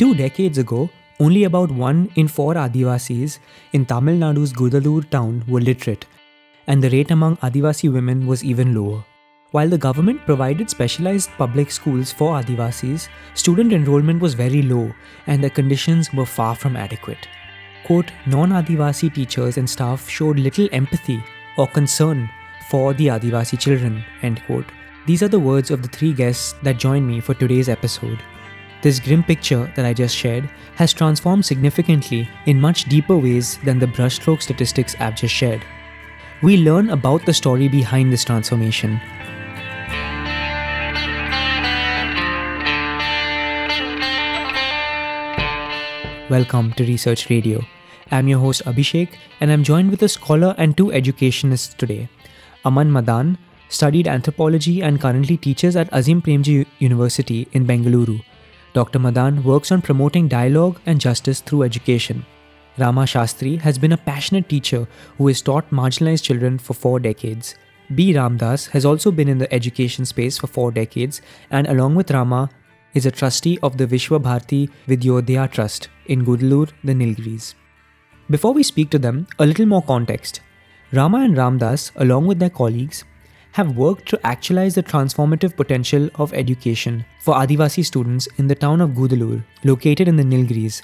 Two decades ago, only about one in four Adivasis in Tamil Nadu's Gudalur town were literate, and the rate among Adivasi women was even lower. While the government provided specialized public schools for Adivasis, student enrollment was very low and the conditions were far from adequate. Quote, non Adivasi teachers and staff showed little empathy or concern for the Adivasi children. End quote. These are the words of the three guests that joined me for today's episode. This grim picture that I just shared has transformed significantly in much deeper ways than the brushstroke statistics I've just shared. We learn about the story behind this transformation Welcome to Research Radio. I'm your host Abhishek, and I'm joined with a scholar and two educationists today. Aman Madan studied anthropology and currently teaches at Azim Premji University in Bengaluru. Dr. Madan works on promoting dialogue and justice through education. Rama Shastri has been a passionate teacher who has taught marginalized children for four decades. B. Ramdas has also been in the education space for four decades, and along with Rama, is a trustee of the Vishwa Bharati Vidyodaya Trust in Gudalur, the Nilgiris. Before we speak to them, a little more context. Rama and Ramdas, along with their colleagues, have worked to actualize the transformative potential of education for Adivasi students in the town of Gudalur, located in the Nilgiris.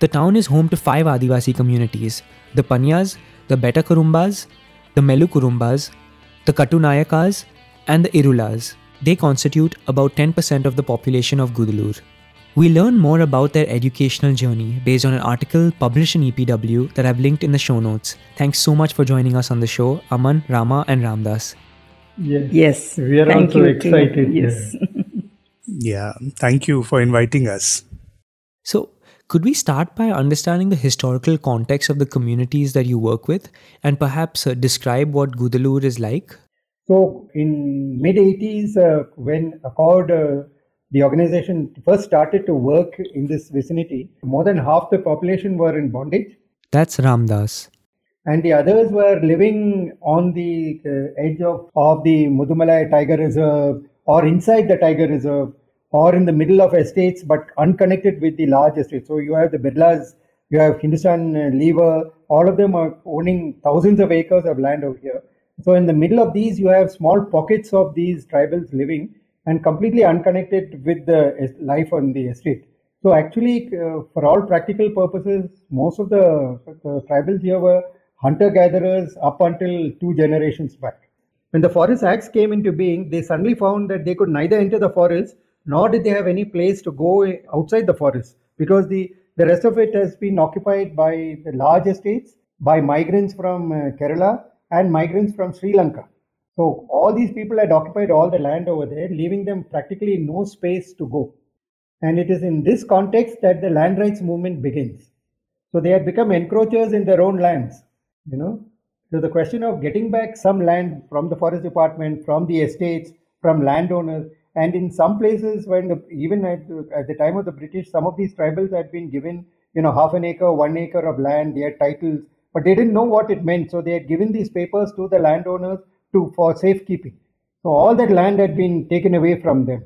The town is home to five Adivasi communities the Paniyas, the Betta Kurumbas, the Mullu Kurumbas, the Katunayakas, and the Irulas. They constitute about 10% of the population of Gudalur. We learn more about their educational journey based on an article published in EPW that I've linked in the show notes. Thanks so much for joining us on the show, Aman, Rama, and Ramdas. Yes, yes. we are thank also excited. Yes. yeah, thank you for inviting us. So, could we start by understanding the historical context of the communities that you work with and perhaps uh, describe what Gudalur is like? So, in mid 80s, uh, when Accord, uh, the organization first started to work in this vicinity, more than half the population were in bondage. That's Ramdas. And the others were living on the uh, edge of, of the Mudumalai Tiger Reserve or inside the Tiger Reserve or in the middle of estates but unconnected with the large estates. So, you have the Birlas, you have Hindustan Lever, all of them are owning thousands of acres of land over here so in the middle of these, you have small pockets of these tribals living and completely unconnected with the life on the estate. So actually, uh, for all practical purposes, most of the, the tribals here were hunter-gatherers up until two generations back. When the Forest Acts came into being, they suddenly found that they could neither enter the forest nor did they have any place to go outside the forest because the, the rest of it has been occupied by the large estates, by migrants from uh, Kerala, and migrants from Sri Lanka. So all these people had occupied all the land over there, leaving them practically no space to go. And it is in this context that the land rights movement begins. So they had become encroachers in their own lands, you know. So the question of getting back some land from the forest department, from the estates, from landowners, and in some places when the, even at, at the time of the British, some of these tribals had been given, you know, half an acre, one acre of land, they had titles, but they didn't know what it meant. So they had given these papers to the landowners to for safekeeping. So all that land had been taken away from them.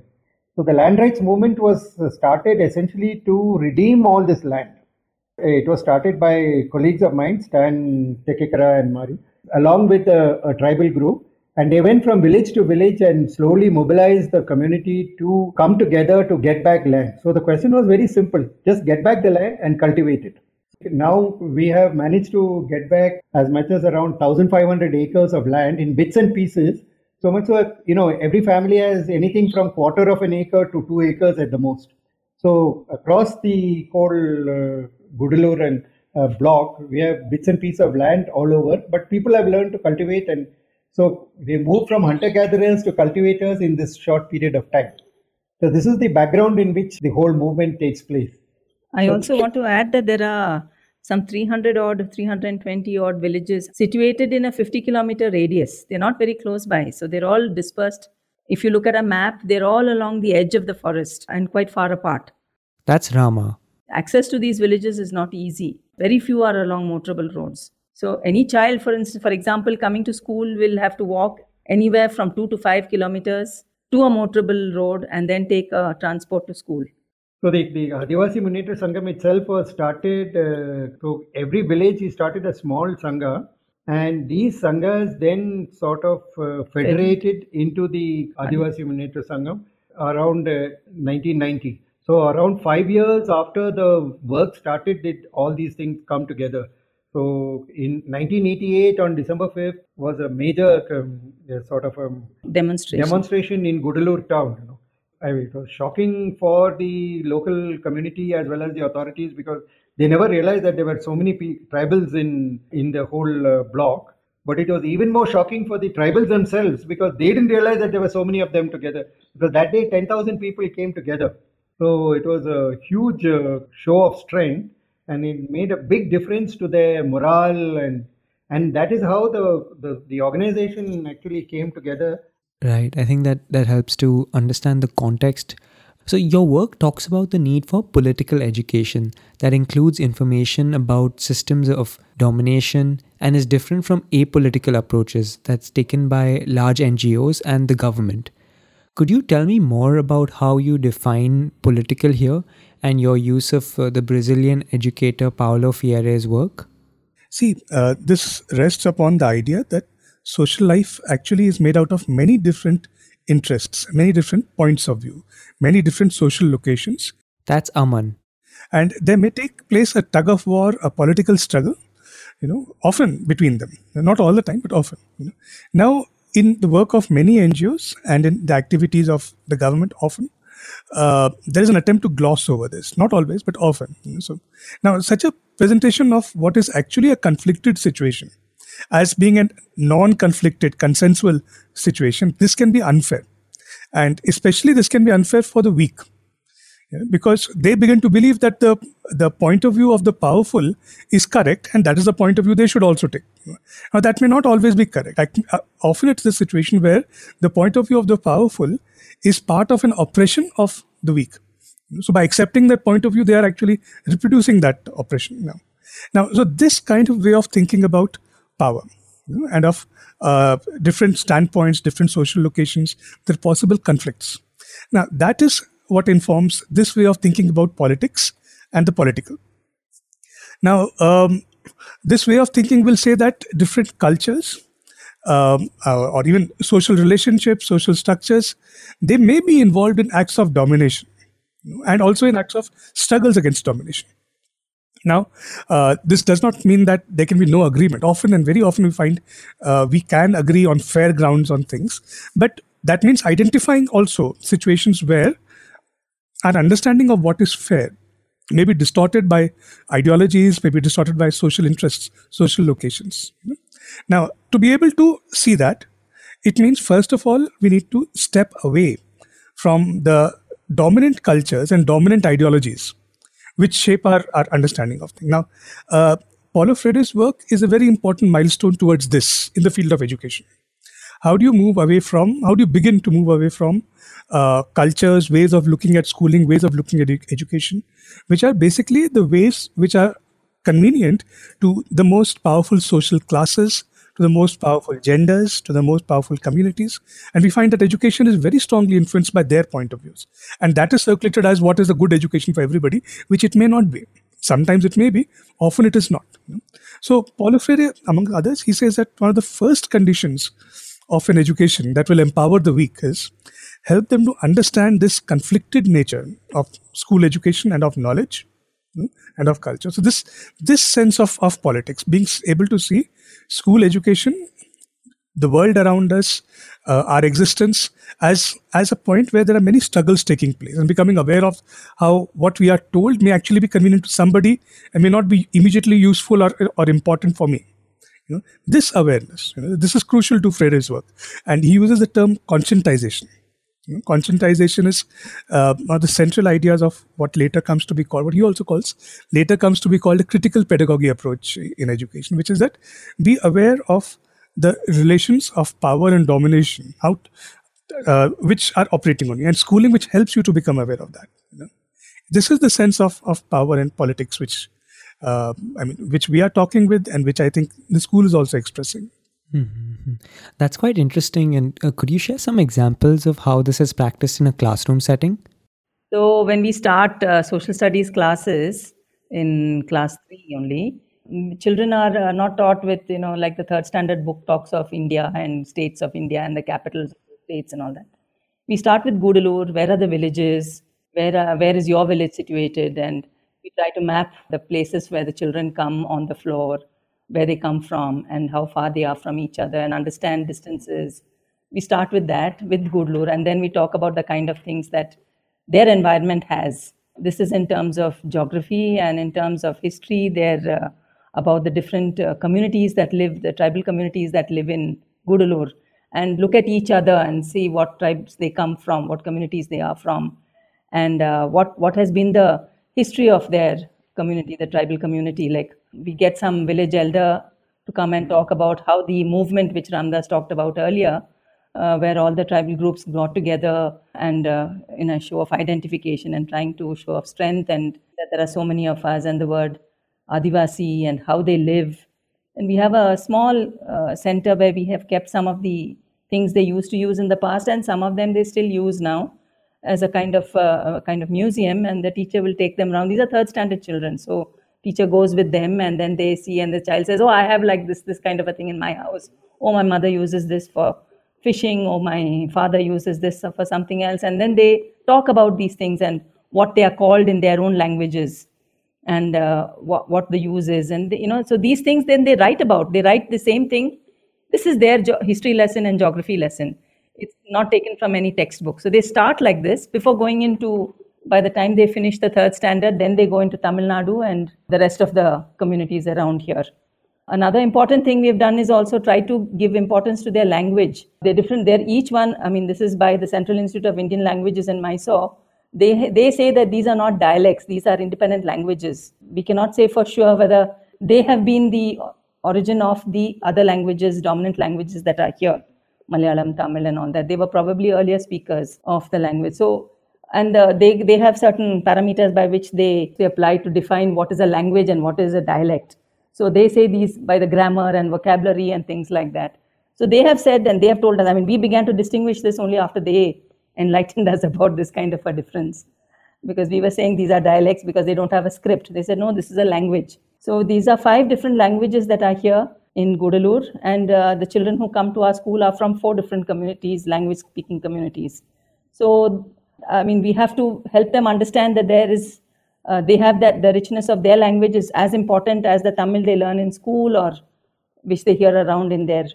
So the land rights movement was started essentially to redeem all this land. Eh, it was started by colleagues of mine, Stan Thekaekara and Mari, along with a, a tribal group. And they went from village to village and slowly mobilized the community to come together to get back land. So the question was very simple just get back the land and cultivate it. Now we have managed to get back as much as around 1,500 acres of land in bits and pieces. So much so, you know, every family has anything from quarter of an acre to two acres at the most. So across the whole uh, Gudalur and uh, block, we have bits and pieces of land all over, but people have learned to cultivate and so we moved from hunter-gatherers to cultivators in this short period of time. So this is the background in which the whole movement takes place. I also want to add that there are some 300 odd, 320 odd villages situated in a 50 kilometer radius. They're not very close by, so they're all dispersed. If you look at a map, they're all along the edge of the forest and quite far apart. That's Rama. Access to these villages is not easy. Very few are along motorable roads. So any child, for instance, for example, coming to school will have to walk anywhere from two to five kilometers to a motorable road and then take a transport to school. So the, the Adivasi Munnetra Sangam itself was started, uh, so every village he started a small Sangha and these Sanghas then sort of uh, federated into the Adivasi Munnetra Sangam around uh, 1990. So around five years after the work started, did all these things come together. So in 1988 on December 5th was a major um, sort of a demonstration demonstration in Gudalur town. You know. I mean, it was shocking for the local community as well as the authorities because they never realized that there were so many pe- tribals in in the whole uh, block. But it was even more shocking for the tribals themselves because they didn't realize that there were so many of them together. Because that day, 10,000 people came together. So it was a huge uh, show of strength and it made a big difference to their morale and and that is how the, the, the organization actually came together Right. I think that that helps to understand the context. So your work talks about the need for political education that includes information about systems of domination and is different from apolitical approaches that's taken by large NGOs and the government. Could you tell me more about how you define political here and your use of uh, the Brazilian educator Paulo Freire's work? See, uh, this rests upon the idea that social life actually is made out of many different interests, many different points of view, many different social locations. That's Aman. And there may take place a tug of war, a political struggle, you know, often between them. Not all the time, but often. You know. Now, in the work of many NGOs and in the activities of the government, often uh, there is an attempt to gloss over this. Not always, but often. So now, such a presentation of what is actually a conflicted situation as being a non-conflicted, consensual situation, this can be unfair. And especially this can be unfair for the weak. Because they begin to believe that the the point of view of the powerful is correct, and that is the point of view they should also take. Now that may not always be correct. I, uh, often it's the situation where the point of view of the powerful is part of an oppression of the weak. So by accepting that point of view, they are actually reproducing that oppression now. Now, so this kind of way of thinking about power you know, and of uh, different standpoints, different social locations, are possible conflicts. Now, that is what informs this way of thinking about politics and the political. Now, um, this way of thinking will say that different cultures um, uh, or even social relationships, social structures, they may be involved in acts of domination and also in acts of struggles against domination. Now, uh, this does not mean that there can be no agreement. Often and very often we find uh, we can agree on fair grounds on things, but that means identifying also situations where our understanding of what is fair may be distorted by ideologies, may be distorted by social interests, social locations. Now, to be able to see that, it means first of all, we need to step away from the dominant cultures and dominant ideologies which shape our, our understanding of things. Now, uh, Paulo Freire's work is a very important milestone towards this in the field of education. How do you move away from, how do you begin to move away from uh, cultures, ways of looking at schooling, ways of looking at education, which are basically the ways which are convenient to the most powerful social classes, to the most powerful genders, to the most powerful communities. And we find that education is very strongly influenced by their point of views. And that is circulated as what is a good education for everybody, which it may not be. Sometimes it may be, often it is not. So Paulo Freire, among others, he says that one of the first conditions of an education that will empower the weak is help them to understand this conflicted nature of school education and of knowledge hmm, and of culture. So this this sense of, of politics, being able to see school education, the world around us, uh, our existence as as a point where there are many struggles taking place and becoming aware of how what we are told may actually be convenient to somebody and may not be immediately useful or, or important for me. You know, this awareness, you know, this is crucial to Freire's work, and he uses the term conscientization. You know, conscientization is uh, one of the central ideas of what later comes to be called, what he also calls, later comes to be called a critical pedagogy approach in education, which is that be aware of the relations of power and domination, how, uh, which are operating on you, and schooling, which helps you to become aware of that. You know? This is the sense of, of power and politics, which uh, I mean, which we are talking with, and which I think the school is also expressing. Mm-hmm. That's quite interesting. And uh, could you share some examples of how this is practiced in a classroom setting? So when we start uh, social studies classes in class three only, mm, children are uh, not taught with you know like the third standard book talks of India and states of India and the capitals of states and all that. We start with Gudalur. Where are the villages? Where uh, where is your village situated? And we try to map the places where the children come on the floor, where they come from, and how far they are from each other, and understand distances. We start with that with Gudalur, and then we talk about the kind of things that their environment has. This is in terms of geography and in terms of history. They're uh, about the different uh, communities that live, the tribal communities that live in Gudalur, and look at each other and see what tribes they come from, what communities they are from, and uh, what what has been the history of their community, the tribal community. Like we get some village elder to come and talk about how the movement, which Ramdas talked about earlier, uh, where all the tribal groups got together and uh, in a show of identification and trying to show of strength and that there are so many of us and the word Adivasi and how they live. And we have a small uh, center where we have kept some of the things they used to use in the past and some of them they still use now as a kind of uh, kind of museum and the teacher will take them around these are third standard children so teacher goes with them and then they see and the child says oh i have like this this kind of a thing in my house. Oh my mother uses this for fishing. Or my father uses this for something else. And then they talk about these things and what they are called in their own languages and uh, what, what the use is. And they, you know so these things then they write about. They write the same thing. This is their history lesson and geography lesson. It's not taken from any textbook. So they start like this before going into by the time they finish the third standard then they go into tamil nadu and the rest of the communities around here Another important thing we've done is also try to give importance to their language. They're different. They're each one. I mean, this is by the Central Institute of Indian Languages in Mysore. They they say that these are not dialects. These are independent languages. We cannot say for sure whether they have been the origin of the other languages, dominant languages that are here, Malayalam, Tamil, and all that. They were probably earlier speakers of the language. So and uh, they they have certain parameters by which they, they apply to define what is a language and what is a dialect so they say these by the grammar and vocabulary and things like that. So they have said and they have told us, I mean, we began to distinguish this only after they enlightened us about this kind of a difference. Because we were saying these are dialects because they don't have a script. They said, no, this is a language. So these are five different languages that are here in Gudalur. And uh, the children who come to our school are from four different communities, language speaking communities. So, I mean, we have to help them understand that there is uh, they have that the richness of their language is as important as the Tamil they learn in school or which they hear around in their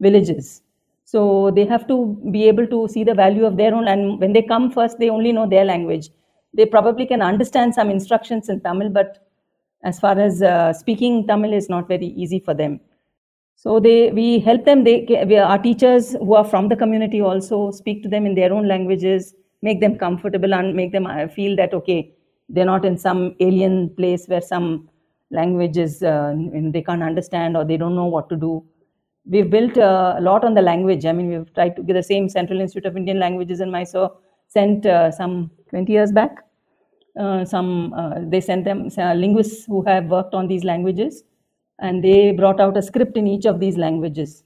villages. So they have to be able to see the value of their own. And when they come first, they only know their language. They probably can understand some instructions in Tamil, but as far as uh, speaking Tamil is not very easy for them. So they we help them. They our teachers who are from the community also speak to them in their own languages, make them comfortable and make them uh, feel that okay they're not in some alien place where some languages uh, they can't understand or they don't know what to do. We've built uh, a lot on the language. I mean we've tried to get the same central institute of indian languages in mysore sent uh, some 20 years back. Uh, some uh, they sent them linguists who have worked on these languages and they brought out a script in each of these languages.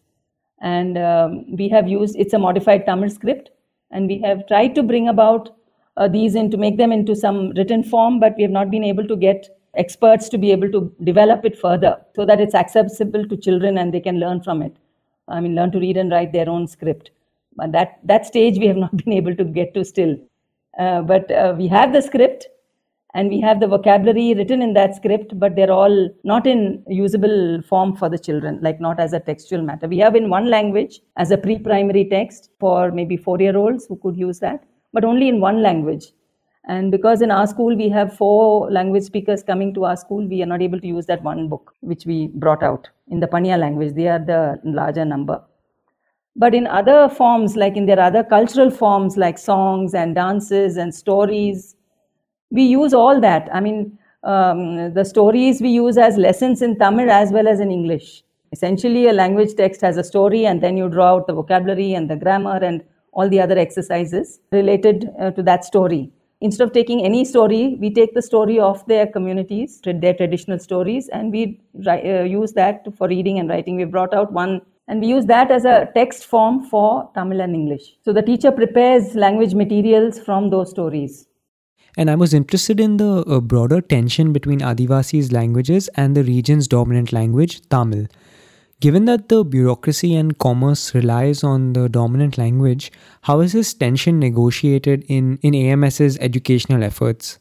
And um, we have used it's a modified tamil script and we have tried to bring about uh, these in to make them into some written form, but we have not been able to get experts to be able to develop it further so that it's accessible to children and they can learn from it. I mean, learn to read and write their own script. But that, that stage we have not been able to get to still. Uh, but uh, we have the script and we have the vocabulary written in that script, but they're all not in usable form for the children, like not as a textual matter. We have in one language as a pre primary text for maybe four year olds who could use that but only in one language. And because in our school we have four language speakers coming to our school, we are not able to use that one book which we brought out in the Paniya language. They are the larger number. But in other forms, like in their other cultural forms, like songs and dances and stories, we use all that. I mean, um, the stories we use as lessons in Tamil as well as in English. Essentially, a language text has a story, and then you draw out the vocabulary and the grammar and all the other exercises related uh, to that story. Instead of taking any story, we take the story of their communities, their traditional stories, and we uh, use that for reading and writing. We brought out one and we use that as a text form for Tamil and English. So the teacher prepares language materials from those stories. And I was interested in the uh, broader tension between Adivasi's languages and the region's dominant language, Tamil. Given that the bureaucracy and commerce relies on the dominant language, how is this tension negotiated in, in AMS's educational efforts?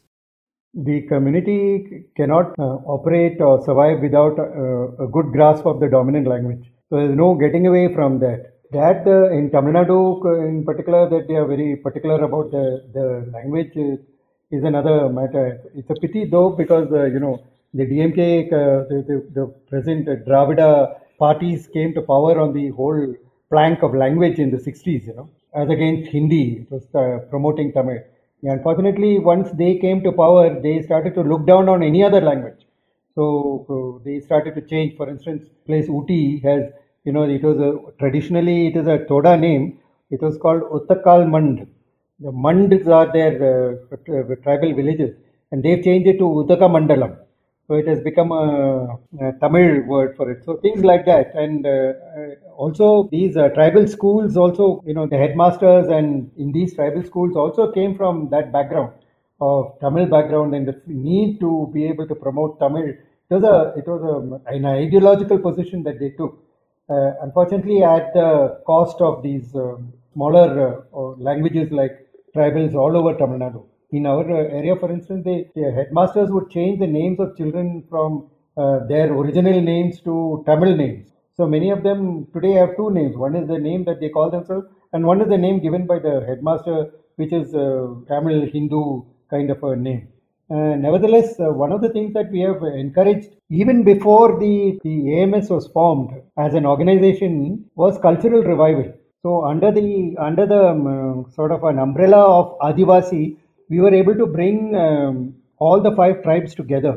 The community cannot uh, operate or survive without uh, a good grasp of the dominant language. So there's no getting away from that. That uh, in Tamil Nadu, uh, in particular, that they are very particular about the, the language is another matter. It's a pity though because uh, you know the DMK, uh, the, the, the present Dravida parties came to power on the whole plank of language in the 60s, you know, as against Hindi. It was uh, promoting Tamil. Unfortunately, once they came to power, they started to look down on any other language. So, so they started to change. For instance, place Ooty has, you know, it was a traditionally it is a Toda name. It was called Uttakal Mand the Mands are their uh, tribal villages, and they've changed it to Udaka Mandalam. So it has become a, a, Tamil word for it. So things like that, and uh, uh, also these uh, tribal schools, also you know the headmasters and in these tribal schools also came from that background of Tamil background and the need to be able to promote Tamil. It was a it was a, an ideological position that they took. Uh, unfortunately, at the cost of these um, smaller uh, languages like tribals all over Tamil Nadu. In our area, for instance, the, headmasters would change the names of children from uh, their original names to Tamil names. So many of them today have two names. One is the name that they call themselves, and one is the name given by the headmaster, which is uh, Tamil Hindu kind of a name. Uh, nevertheless, uh, one of the things that we have encouraged even before the, the AMS was formed as an organization was cultural revival. So under the under the um, sort of an umbrella of Adivasi, we were able to bring um, all the five tribes together.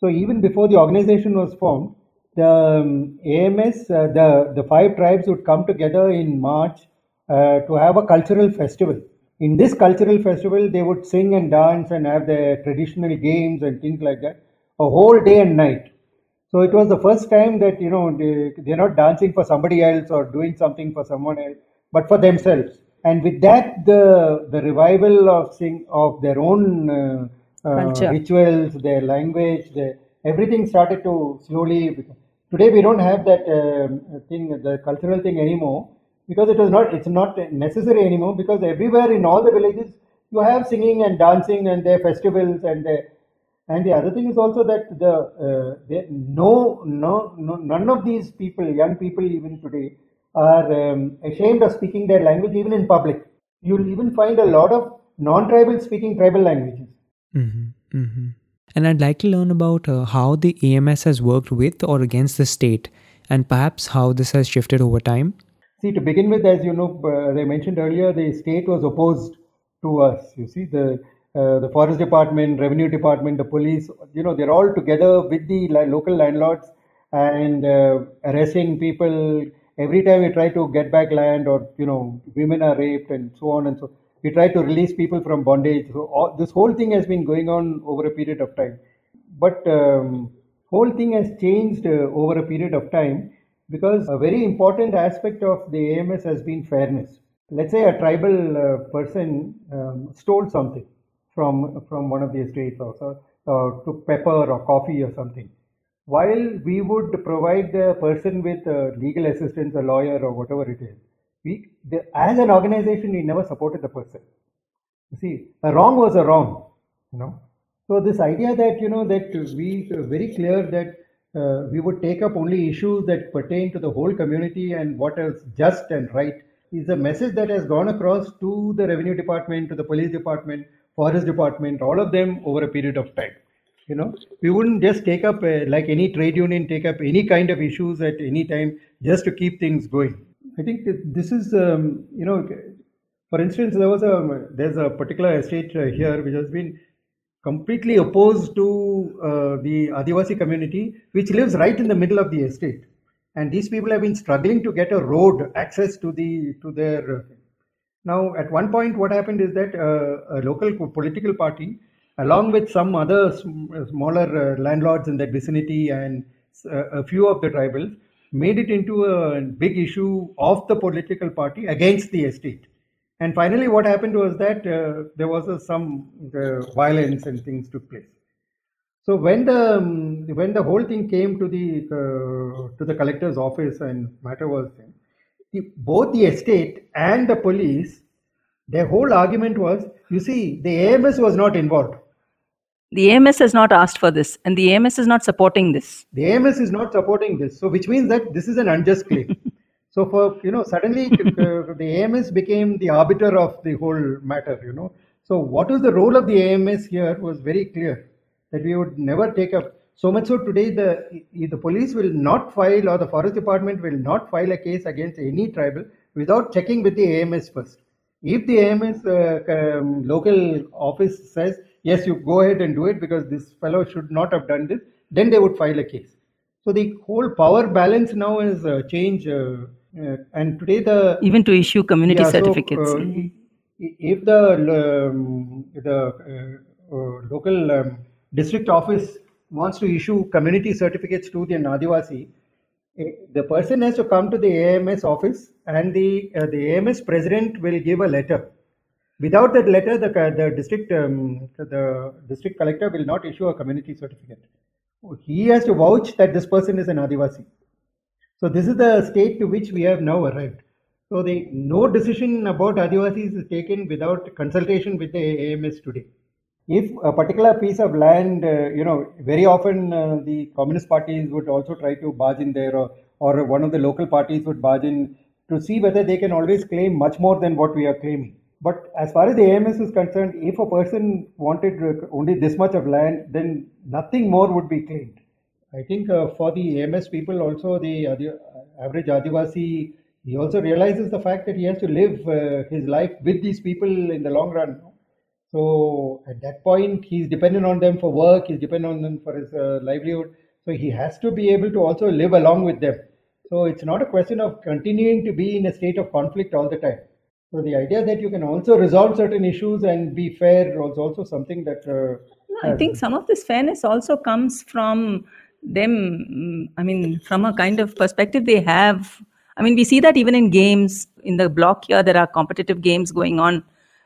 So even before the organization was formed, the um, AMS, uh, the the five tribes would come together in March uh, to have a cultural festival. In this cultural festival, they would sing and dance and have their traditional games and things like that, a whole day and night. So it was the first time that you know they, they're not dancing for somebody else or doing something for someone else, but for themselves. And with that, the the revival of sing of their own uh, uh, rituals, their language, their, everything started to slowly. Today we don't have that uh, thing, the cultural thing anymore, because it was not. It's not necessary anymore because everywhere in all the villages you have singing and dancing and their festivals and their and the other thing is also that the, uh, the no, no, no, none of these people, young people even today, are um, ashamed of speaking their language even in public. You'll even find a lot of non-tribal speaking tribal languages. Mm-hmm, mm-hmm. And I'd like to learn about uh, how the AMS has worked with or against the state, and perhaps how this has shifted over time. See, to begin with, as you know, uh, as I mentioned earlier, the state was opposed to us. You see, the uh, the forest department, revenue department, the police, you know, they're all together with the local landlords and uh, arresting people. Every time we try to get back land or, you know, women are raped and so on and so we try to release people from bondage. So all, this whole thing has been going on over a period of time. But um, whole thing has changed uh, over a period of time because a very important aspect of the AMS has been fairness. Let's say a tribal uh, person um, stole something from from one of the estates or uh, took pepper or coffee or something. While we would provide the person with uh, legal assistance, a lawyer or whatever it is, we the, as an organization we never supported the person. You see, a wrong was a wrong, you know. So this idea that you know that we uh, very clear that uh, we would take up only issues that pertain to the whole community and what is just and right is a message that has gone across to the revenue department, to the police department, forest department, all of them over a period of time. You know, we wouldn't just take up uh, like any trade union, take up any kind of issues at any time just to keep things going. I think this is, um, you know, for instance, there was a there's a particular estate uh, here which has been completely opposed to uh, the Adivasi community, which lives right in the middle of the estate, and these people have been struggling to get a road access to the to their now, at one point, what happened is that uh, a local political party, along with some other smaller uh, landlords in that vicinity and uh, a few of the tribals, made it into a big issue of the political party against the estate. And finally, what happened was that uh, there was some uh, violence and things took place. So when the um, when the whole thing came to the uh, to the collector's office and matter was the, both the estate and the police, their whole argument was, you see, the AMS was not involved. The AMS has not asked for this, and the AMS is not supporting this. The AMS is not supporting this, so which means that this is an unjust claim. so for you know, suddenly uh, the AMS became the arbiter of the whole matter. You know, so what was the role of the AMS here was very clear that we would never take up. So much so today, the the police will not file or the forest department will not file a case against any tribal without checking with the AMS first. If the AMS uh, um, local office says yes, you go ahead and do it because this fellow should not have done this, then they would file a case. So the whole power balance now is uh, changed. Uh, uh, and today the even to issue community yeah, certificates. So, uh, if the um, the uh, uh, local um, district office wants to issue community certificates to the Nadivasi, eh, the person has to come to the AMS office, and the the AMS president will give a letter Without that letter, the, the district um, the district collector will not issue a community certificate. He has to vouch that this person is an Adivasi. So this is the state to which we have now arrived. So the no decision about Adivasis is taken without consultation with the AMS today. If a particular piece of land, uh, you know, very often uh, the communist parties would also try to barge in there, or, or one of the local parties would barge in to see whether they can always claim much more than what we are claiming. But as far as the AMS is concerned, if a person wanted only this much of land, then nothing more would be claimed. I think uh, for the AMS people, also the uh, average Adivasi, he also realizes the fact that he has to live uh, his life with these people in the long run. So at that point, he's dependent on them for work, he's dependent on them for his uh, livelihood. So he has to be able to also live along with them. So it's not a question of continuing to be in a state of conflict all the time. So the idea that you can also resolve certain issues and be fair is also something that. Uh, I think some of this fairness also comes from them. I mean, from a kind of perspective they have. I mean, we see that even in games in the block here, there are competitive games going on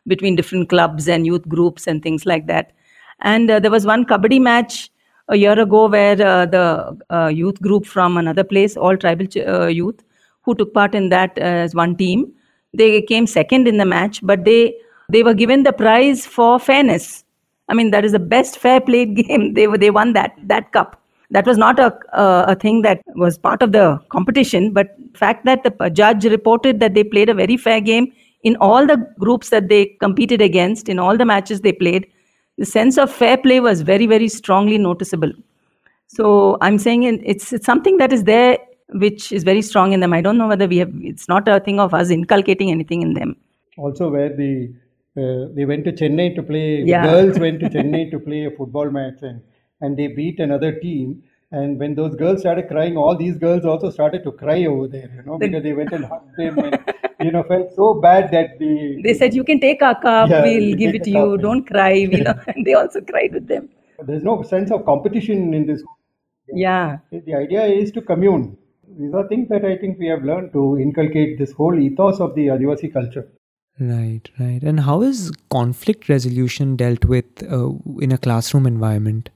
between different clubs and youth groups and things like that. And uh, there was one kabaddi match a year ago where uh, the uh, youth group from another place, all tribal ch- uh, youth, who took part in that as one team, they came second in the match, but they they were given the prize for fairness. I mean, that is the best fair played game. They were they won that that cup. That was not a a thing that was part of the competition, but fact that the judge reported that they played a very fair game in all the groups that they competed against, in all the matches they played. The sense of fair play was very very strongly noticeable. So I'm saying it's, it's something that is there which is very strong in them. I don't know whether we have. It's not a thing of us inculcating anything in them. Also, where the uh, they went to Chennai to play. Yeah. girls went to Chennai to play a football match, and and they beat another team. And when those girls started crying, all these girls also started to cry over there, you know, because they went and hugged them and, you know, felt so bad that the. They said, You can take our cup, yeah, we'll give it to you, don't cry, you know, and they also cried with them. There's no sense of competition in this. Yeah. The idea is to commune these are things that I think we have learned to inculcate this whole ethos of the Adivasi culture. Right, right. And how is conflict resolution dealt with uh, in a classroom environment?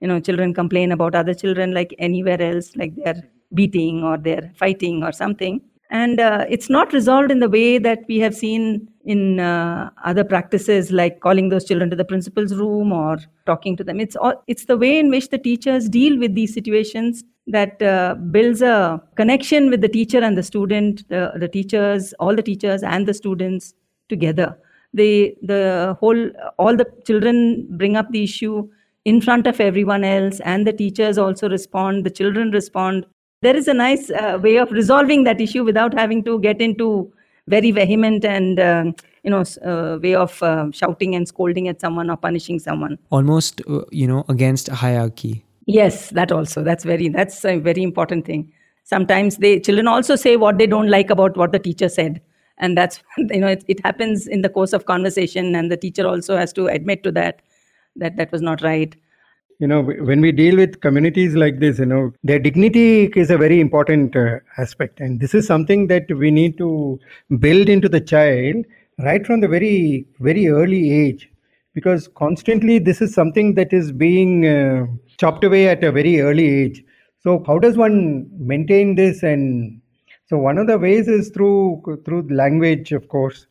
You know, children complain about other children like anywhere else, like they're beating or they're fighting or something. And uh, it's not resolved in the way that we have seen in uh, other practices, like calling those children to the principal's room or talking to them. It's all, it's the way in which the teachers deal with these situations that uh, builds a connection with the teacher and the student, the, the teachers, all the teachers and the students together. They, the whole, all the children bring up the issue in front of everyone else, and the teachers also respond, the children respond. There is a nice uh, way of resolving that issue without having to get into very vehement and uh, you know uh, way of uh, shouting and scolding at someone or punishing someone. Almost uh, you know against hierarchy. Yes that also. That's very that's a very important thing. Sometimes they children also say what they don't like about what the teacher said. And that's you know it, it happens in the course of conversation and the teacher also has to admit to that that that was not right you know when we deal with communities like this you know their dignity is a very important uh, aspect and this is something that we need to build into the child right from the very, very early age, because constantly this is something that is being uh, chopped away at a very early age. So, how does one maintain this? And so, one of the ways is through through language, of course,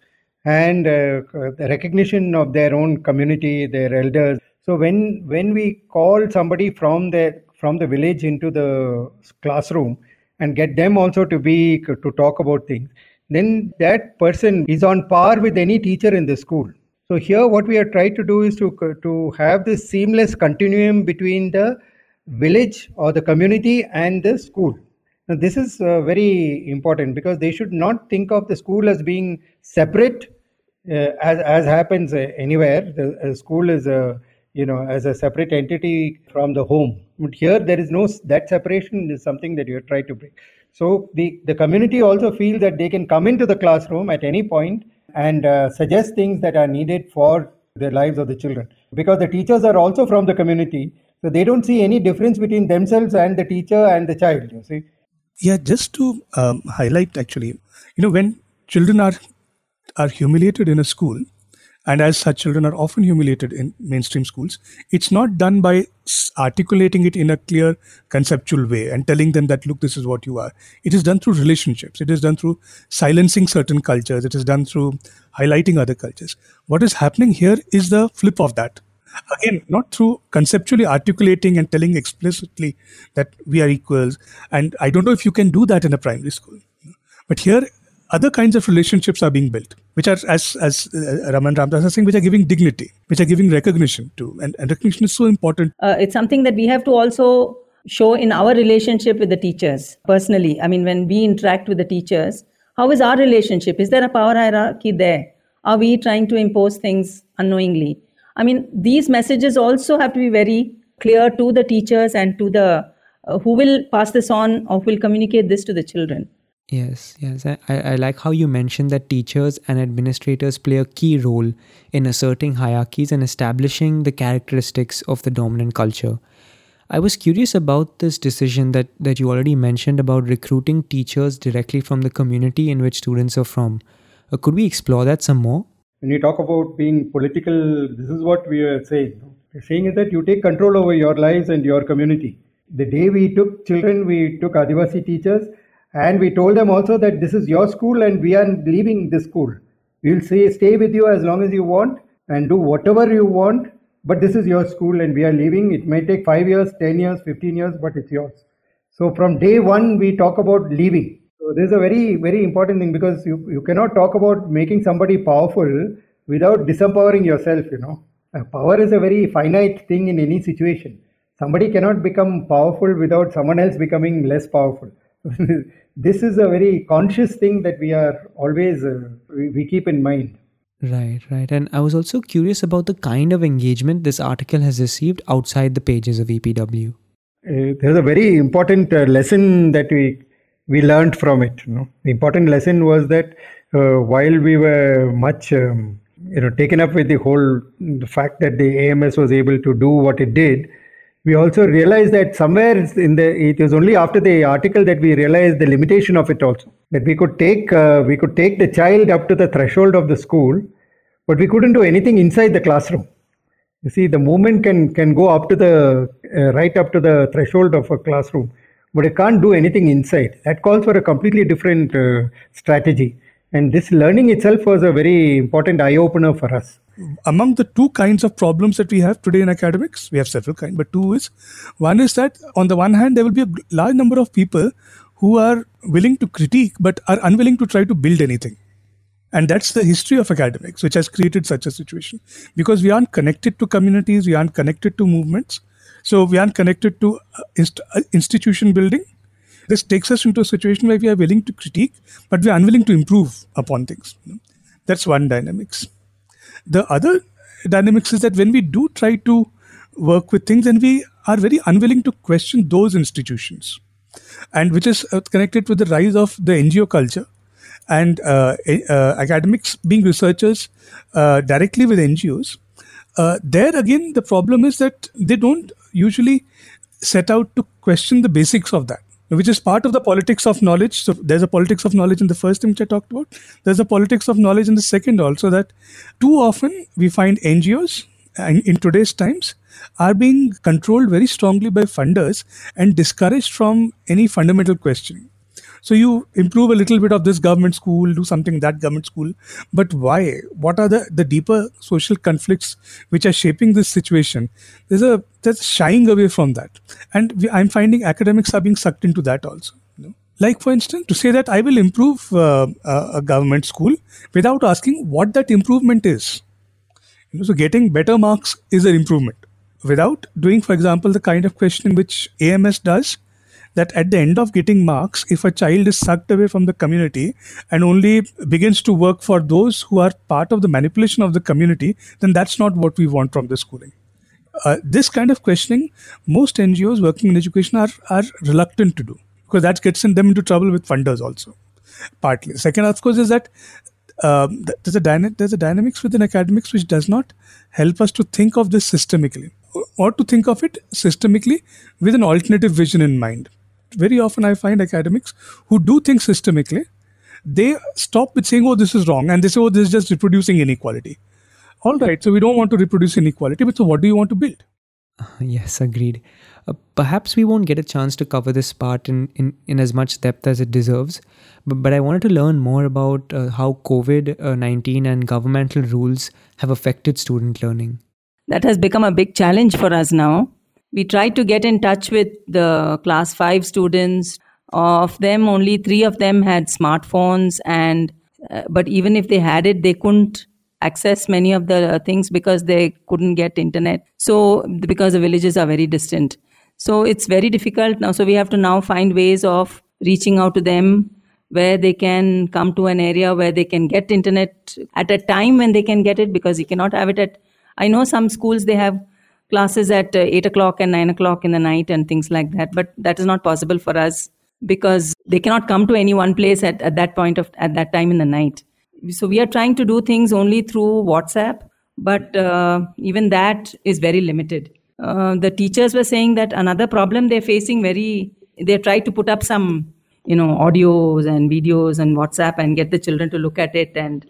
and uh, the recognition of their own community, their elders. So, when when we call somebody from the from the village into the classroom and get them also to be to talk about things then that person is on par with any teacher in the school so here what we are trying to do is to to have this seamless continuum between the village or the community and the school now this is uh, very important because they should not think of the school as being separate uh, as as happens uh, anywhere the uh, school is a you know as a separate entity from the home but here there is no that separation is something that you try to break so the, the community also feel that they can come into the classroom at any point and uh, suggest things that are needed for the lives of the children. Because the teachers are also from the community, so they don't see any difference between themselves and the teacher and the child. You see. Yeah, just to um, highlight, actually, you know, when children are are humiliated in a school, and as such children are often humiliated in mainstream schools it's not done by articulating it in a clear conceptual way and telling them that look this is what you are. It is done through relationships. It is done through silencing certain cultures. It is done through highlighting other cultures. What is happening here is the flip of that again not through conceptually articulating and telling explicitly that we are equals and i don't know if you can do that in a primary school but here other kinds of relationships are being built, which are, as as uh, Raman Ramdas is saying, which are giving dignity, which are giving recognition to, and, and recognition is so important. Uh, it's something that we have to also show in our relationship with the teachers personally. I mean, when we interact with the teachers, how is our relationship? Is there a power hierarchy there? Are we trying to impose things unknowingly? I mean, these messages also have to be very clear to the teachers and to the uh, who will pass this on or will communicate this to the children. Yes, yes. I, I like how you mentioned that teachers and administrators play a key role in asserting hierarchies and establishing the characteristics of the dominant culture. I was curious about this decision that, that you already mentioned about recruiting teachers directly from the community in which students are from. Uh, could we explore that some more? When you talk about being political, this is what we are saying. We're saying is that you take control over your lives and your community. The day we took children, we took Adivasi teachers and we told them also that this is your school and we are leaving this school. We will say, stay with you as long as you want and do whatever you want, but this is your school and we are leaving. It may take 5 years, 10 years, 15 years, but it's yours. So from day one, we talk about leaving. So this is a very, very important thing because you, you cannot talk about making somebody powerful without disempowering yourself, you know. Uh, power is a very finite thing in any situation. Somebody cannot become powerful without someone else becoming less powerful. this is a very conscious thing that we are always uh, we, we keep in mind Right, right. And I was also curious about the kind of engagement this article has received outside the pages of EPW. Uh, there's a very important uh, lesson that we we learned from it. You know? The important lesson was that uh, while we were much um, you know taken up with the whole the fact that the AMS was able to do what it did, we also realized that somewhere in the it was only after the article that we realized the limitation of it also that we could take uh, we could take the child up to the threshold of the school but we couldn't do anything inside the classroom you see the movement can can go up to the uh, right up to the threshold of a classroom but it can't do anything inside that calls for a completely different uh, strategy and this learning itself was a very important eye opener for us among the two kinds of problems that we have today in academics, we have several kinds, but two is one is that on the one hand, there will be a large number of people who are willing to critique but are unwilling to try to build anything. And that's the history of academics, which has created such a situation. Because we aren't connected to communities, we aren't connected to movements, so we aren't connected to uh, uh, institution building. This takes us into a situation where we are willing to critique, but we are unwilling to improve upon things. That's one dynamics. The other dynamics is that when we do try to work with things and we are very unwilling to question those institutions and which is uh, connected with the rise of the ngo culture and uh, uh, academics being researchers uh, directly with ngos there again the problem is that they don't usually set out to question the basics of that which is part of the politics of knowledge. So there's a politics of knowledge in the first thing which I talked about. There's a politics of knowledge in the second also that too often we find NGOs in, in today's times are being controlled very strongly by funders and discouraged from any fundamental questioning. So you improve a little bit of this government school, do something that government school, but why? What are the, the deeper social conflicts which are shaping this situation? There's a there's shying away from that, and we, I'm finding academics are being sucked into that also. You know? Like for instance, to say that I will improve uh, a government school without asking what that improvement is. You know, so getting better marks is an improvement without doing, for example, the kind of questioning which AMS does that at the end of getting marks, if a child is sucked away from the community and only begins to work for those who are part of the manipulation of the community, then that's not what we want from the schooling. Uh, this kind of questioning, most NGOs working in education are, are reluctant to do because that gets them into trouble with funders also. Partly. Second, of course, is that um, there's a dyna- there's a dynamics within academics which does not help us to think of this systemically or to think of it systemically with an alternative vision in mind very often I find academics who do things systemically, they stop with saying, oh, this is wrong. And they say, oh, this is just reproducing inequality. All right, so we don't want to reproduce inequality, but so what do you want to build? Yes, agreed. Uh, perhaps we won't get a chance to cover this part in, in, in as much depth as it deserves, but, but I wanted to learn more about uh, how COVID uh, 19 and governmental rules have affected student learning. That has become a big challenge for us now we tried to get in touch with the class 5 students. Of them only 3 of them had smartphones and uh, but even if they had it they couldn't access many of the things because they couldn't get internet. So because the villages are very distant. So it's very difficult now. So we have to now find ways of reaching out to them where they can come to an area where they can get internet at a time when they can get it because you cannot have it at i know some schools they have classes at uh, 8 o'clock and 9 o'clock in the night and things like that but that is not possible for us because they cannot come to any one place at, at that point of at that time in the night. So we are trying to do things only through whatsapp but uh, even that is very limited. Uh, the teachers were saying that another problem they're facing very they try to put up some you know audios and videos and whatsapp and get the children to look at it and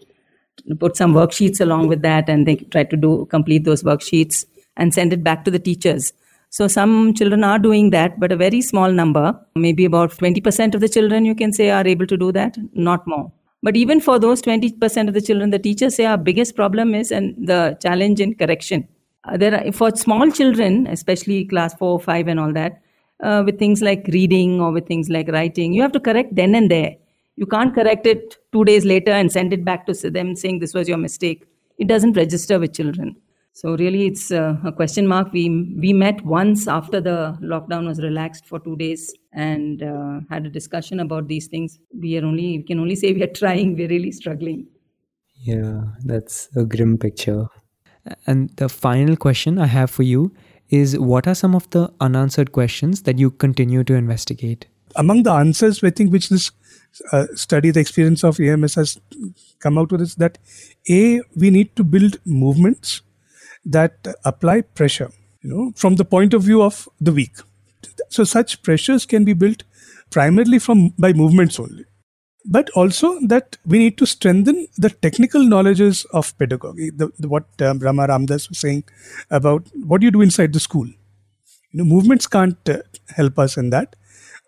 put some worksheets along with that and they try to do complete those worksheets and send it back to the teachers. So some children are doing that, but a very small number, maybe about 20% of the children you can say are able to do that, not more. But even for those 20% of the children, the teachers say our biggest problem is and the challenge in correction. Uh, there are, for small children, especially class 4, 5 and all that, uh, with things like reading or with things like writing, you have to correct then and there. You can't correct it two days later and send it back to them saying this was your mistake. It doesn't register with children. So really, it's uh, a question mark. We we met once after the lockdown was relaxed for two days and uh, had a discussion about these things. We are only we can only say we are trying. We're really struggling. Yeah, that's a grim picture. And the final question I have for you is: What are some of the unanswered questions that you continue to investigate? Among the answers, I think which this uh, study, the experience of AMS has come out with is that a we need to build movements that apply pressure, you know, from the point of view of the weak. So such pressures can be built primarily from by movements only. But also that we need to strengthen the technical knowledges of pedagogy. The, the, what um, Rama Ramdas was saying about what you do inside the school. You know, movements can't uh, help us in that.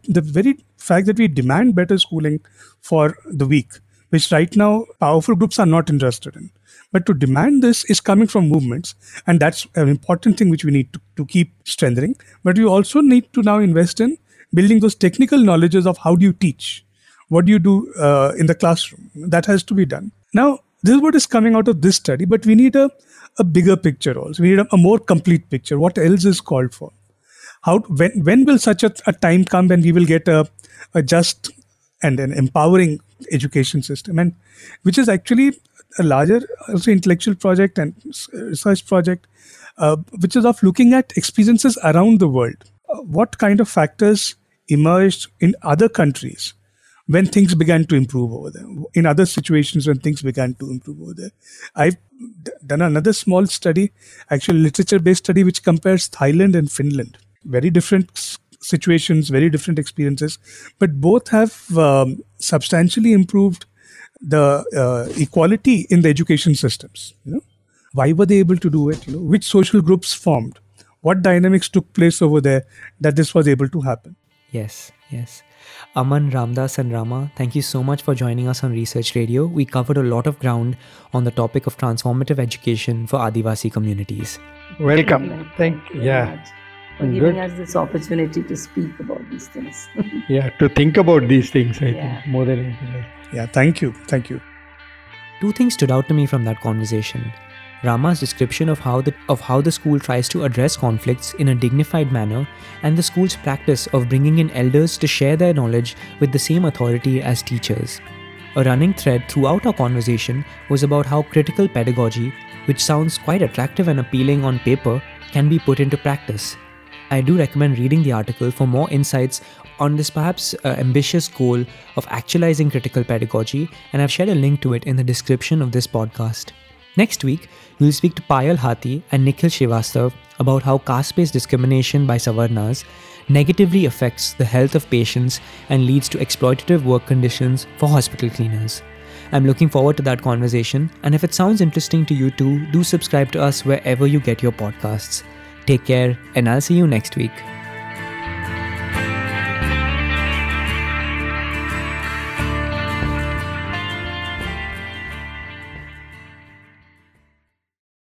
The very fact that we demand better schooling for the weak, which right now powerful groups are not interested in but to demand this is coming from movements, and that's an important thing which we need to, to keep strengthening. But we also need to now invest in building those technical knowledges of how do you teach, what do you do uh, in the classroom. That has to be done. Now, this is what is coming out of this study, but we need a, a bigger picture also. We need a, a more complete picture. What else is called for? How when when will such a, a time come when we will get a, a just and an empowering education system and which is actually a larger also intellectual project and research project, uh, which is of looking at experiences around the world. Uh, what kind of factors emerged in other countries when things began to improve over there, in other situations when things began to improve over there. I've d- done another small study, actually literature based study, which compares Thailand and Finland. Very different situations, very different experiences, but both have um, substantially improved the uh, equality in the education systems. You know, why were they able to do it? You know, which social groups formed? What dynamics took place over there that this was able to happen? Yes, yes. Aman, Ramdas, and Rama, thank you so much for joining us on Research Radio. We covered a lot of ground on the topic of transformative education for Adivasi communities. Welcome. Thank you. Yeah. For giving us this opportunity to speak about these things. yeah, to think about these things, I Yeah. think, more than anything else. Yeah, thank you. Thank you. Two things stood out to me from that conversation. Rama's description of how the of how the school tries to address conflicts in a dignified manner and the school's practice of bringing in elders to share their knowledge with the same authority as teachers. A running thread throughout our conversation was about how critical pedagogy, which sounds quite attractive and appealing on paper, can be put into practice. I do recommend reading the article for more insights on this perhaps uh, ambitious goal of actualizing critical pedagogy, and I've shared a link to it in the description of this podcast. Next week, we'll speak to Payal Hathi and Nikhil Srivastav about how caste based discrimination by Savarnas negatively affects the health of patients and leads to exploitative work conditions for hospital cleaners. I'm looking forward to that conversation, and if it sounds interesting to you too, do subscribe to us wherever you get your podcasts. Take care, and I'll see you next week.